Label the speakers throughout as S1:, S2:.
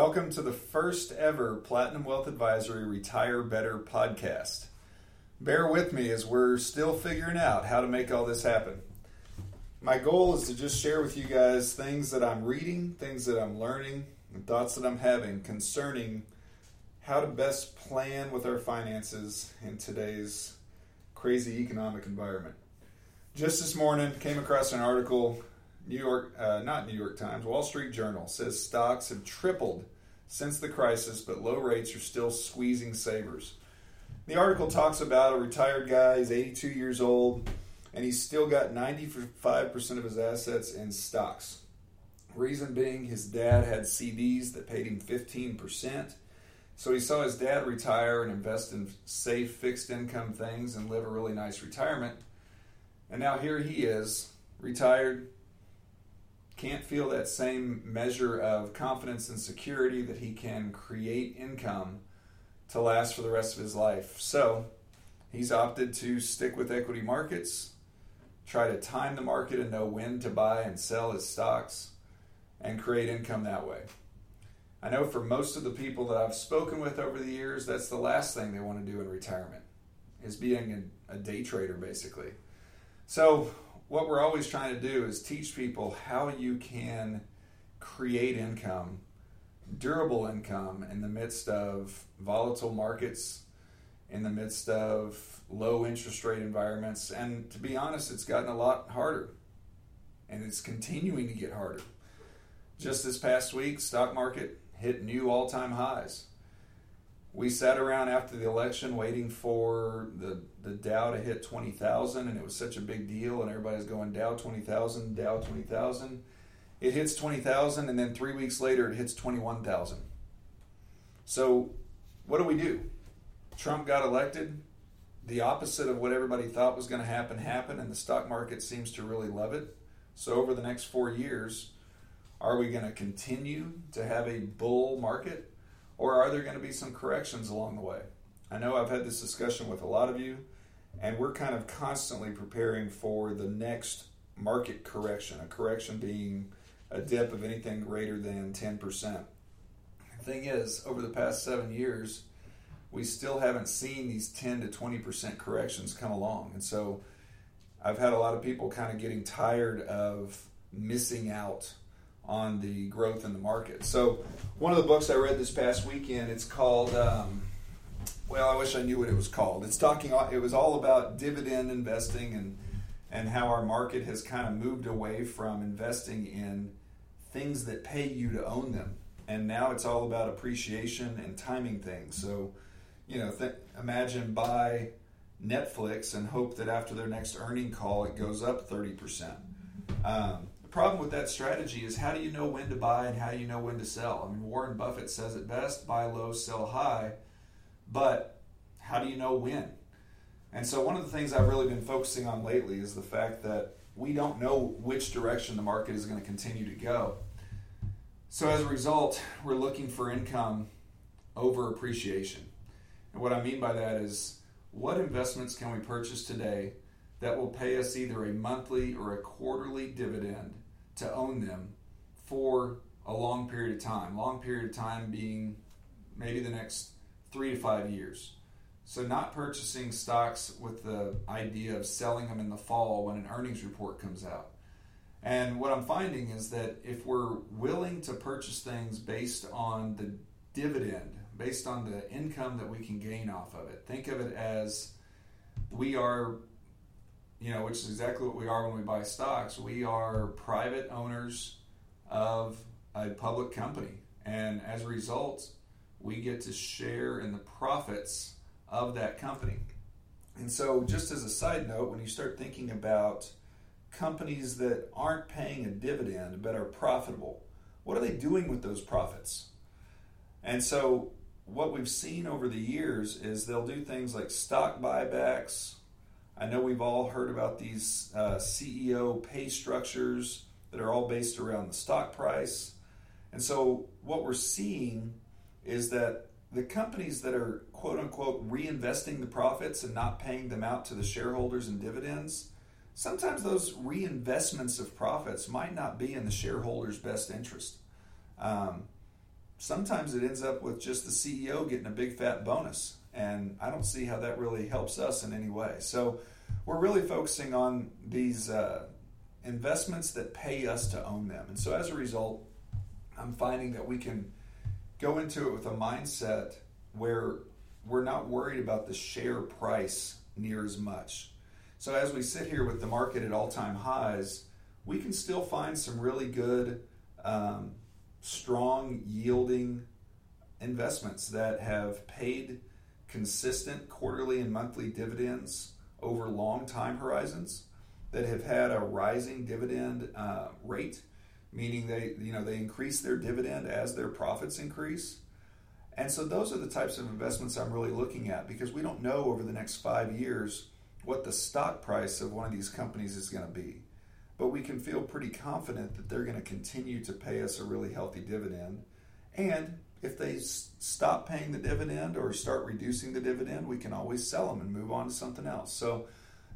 S1: Welcome to the first ever Platinum Wealth Advisory Retire Better podcast. Bear with me as we're still figuring out how to make all this happen. My goal is to just share with you guys things that I'm reading, things that I'm learning, and thoughts that I'm having concerning how to best plan with our finances in today's crazy economic environment. Just this morning, came across an article New York, uh, not New York Times, Wall Street Journal says stocks have tripled since the crisis, but low rates are still squeezing savers. The article talks about a retired guy, he's 82 years old, and he's still got 95% of his assets in stocks. Reason being, his dad had CDs that paid him 15%. So he saw his dad retire and invest in safe fixed income things and live a really nice retirement. And now here he is, retired, can't feel that same measure of confidence and security that he can create income to last for the rest of his life. So he's opted to stick with equity markets, try to time the market and know when to buy and sell his stocks, and create income that way. I know for most of the people that I've spoken with over the years, that's the last thing they want to do in retirement, is being a, day trader basically. So what we're always trying to do is teach people how you can create income, durable income in the midst of volatile markets, in the midst of low interest rate environments. And to be honest, it's gotten a lot harder and it's continuing to get harder. Just this past week, stock market hit new all-time highs we sat around after the election waiting for the, the Dow to hit 20,000, and it was such a big deal, and everybody's going Dow 20,000, Dow 20,000. It hits 20,000, and then three weeks later, it hits 21,000. So, what do we do? Trump got elected. The opposite of what everybody thought was going to happen happened, and the stock market seems to really love it. So, over the next four years, are we going to continue to have a bull market? Or are there going to be some corrections along the way? I know I've had this discussion with a lot of you, and we're kind of constantly preparing for the next market correction, a correction being a dip of anything greater than 10%. The thing is, over the past seven years, we still haven't seen these 10 to 20% corrections come along. And so I've had a lot of people kind of getting tired of missing out on the growth in the market. So, one of the books I read this past weekend, it's called. Um, well, I wish I knew what it was called. It's talking. It was all about dividend investing and and how our market has kind of moved away from investing in things that pay you to own them, and now it's all about appreciation and timing things. So, you know, th- imagine buy Netflix and hope that after their next earning call it goes up thirty percent. Um, the problem with that strategy is how do you know when to buy and how do you know when to sell? I mean, Warren Buffett says it best buy low, sell high. But how do you know when? And so, one of the things I've really been focusing on lately is the fact that we don't know which direction the market is going to continue to go. So, as a result, we're looking for income over appreciation. And what I mean by that is what investments can we purchase today that will pay us either a monthly or a quarterly dividend to own them for a long period of time. Long period of time being maybe the next three to five years. So, not purchasing stocks with the idea of selling them in the fall when an earnings report comes out. And what I'm finding is that if we're willing to purchase things based on the dividend, based on the income that we can gain off of it, think of it as we are you know, which is exactly what we are when we buy stocks. We are private owners of a public company. And as a result, we get to share in the profits of that company. And so, just as a side note, when you start thinking about companies that aren't paying a dividend but are profitable, what are they doing with those profits? And so, what we've seen over the years is they'll do things like stock buybacks, I know we've all heard about these uh, CEO pay structures that are all based around the stock price. And so, what we're seeing is that the companies that are quote unquote reinvesting the profits and not paying them out to the shareholders and dividends, sometimes those reinvestments of profits might not be in the shareholders' best interest. Um, sometimes it ends up with just the CEO getting a big fat bonus. And I don't see how that really helps us in any way. So we're really focusing on these uh, investments that pay us to own them. And so as a result, I'm finding that we can go into it with a mindset where we're not worried about the share price near as much. So as we sit here with the market at all time highs, we can still find some really good, um, strong yielding investments that have paid consistent quarterly and monthly dividends over long time horizons that have had a rising dividend uh, rate, meaning they you know they increase their dividend as their profits increase. And so those are the types of investments I'm really looking at because we don't know over the next five years what the stock price of one of these companies is going to be. But we can feel pretty confident that they're going to continue to pay us a really healthy dividend. And if they s- stop paying the dividend or start reducing the dividend, we can always sell them and move on to something else. So,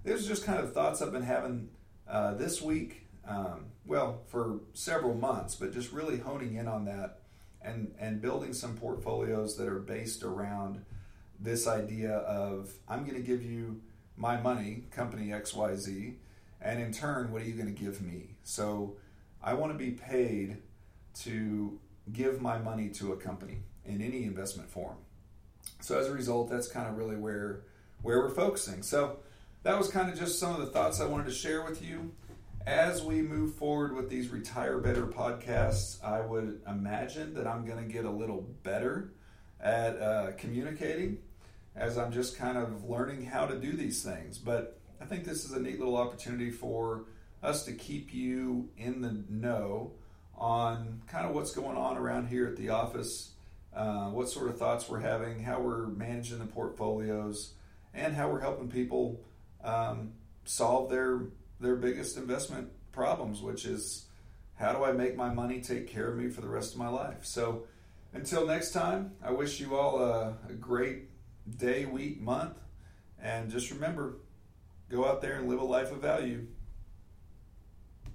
S1: these are just kind of thoughts I've been having uh, this week. Um, well, for several months, but just really honing in on that and and building some portfolios that are based around this idea of I'm going to give you my money, company XYZ, and in turn, what are you going to give me? So I want to be paid to give my money to a company in any investment form. So as a result, that's kind of really where where we're focusing. So that was kind of just some of the thoughts I wanted to share with you. As we move forward with these Retire Better podcasts, I would imagine that I'm going to get a little better at uh, communicating as I'm just kind of learning how to do these things. But I think this is a neat little opportunity for us to keep you in the know on kind of what's going on around here at the office, uh, what sort of thoughts we're having, how we're managing the portfolios, and how we're helping people um, solve their their biggest investment problems, which is how do I make my money take care of me for the rest of my life. So until next time, I wish you all a, a great day, week, month, and just remember, go out there and live a life of value.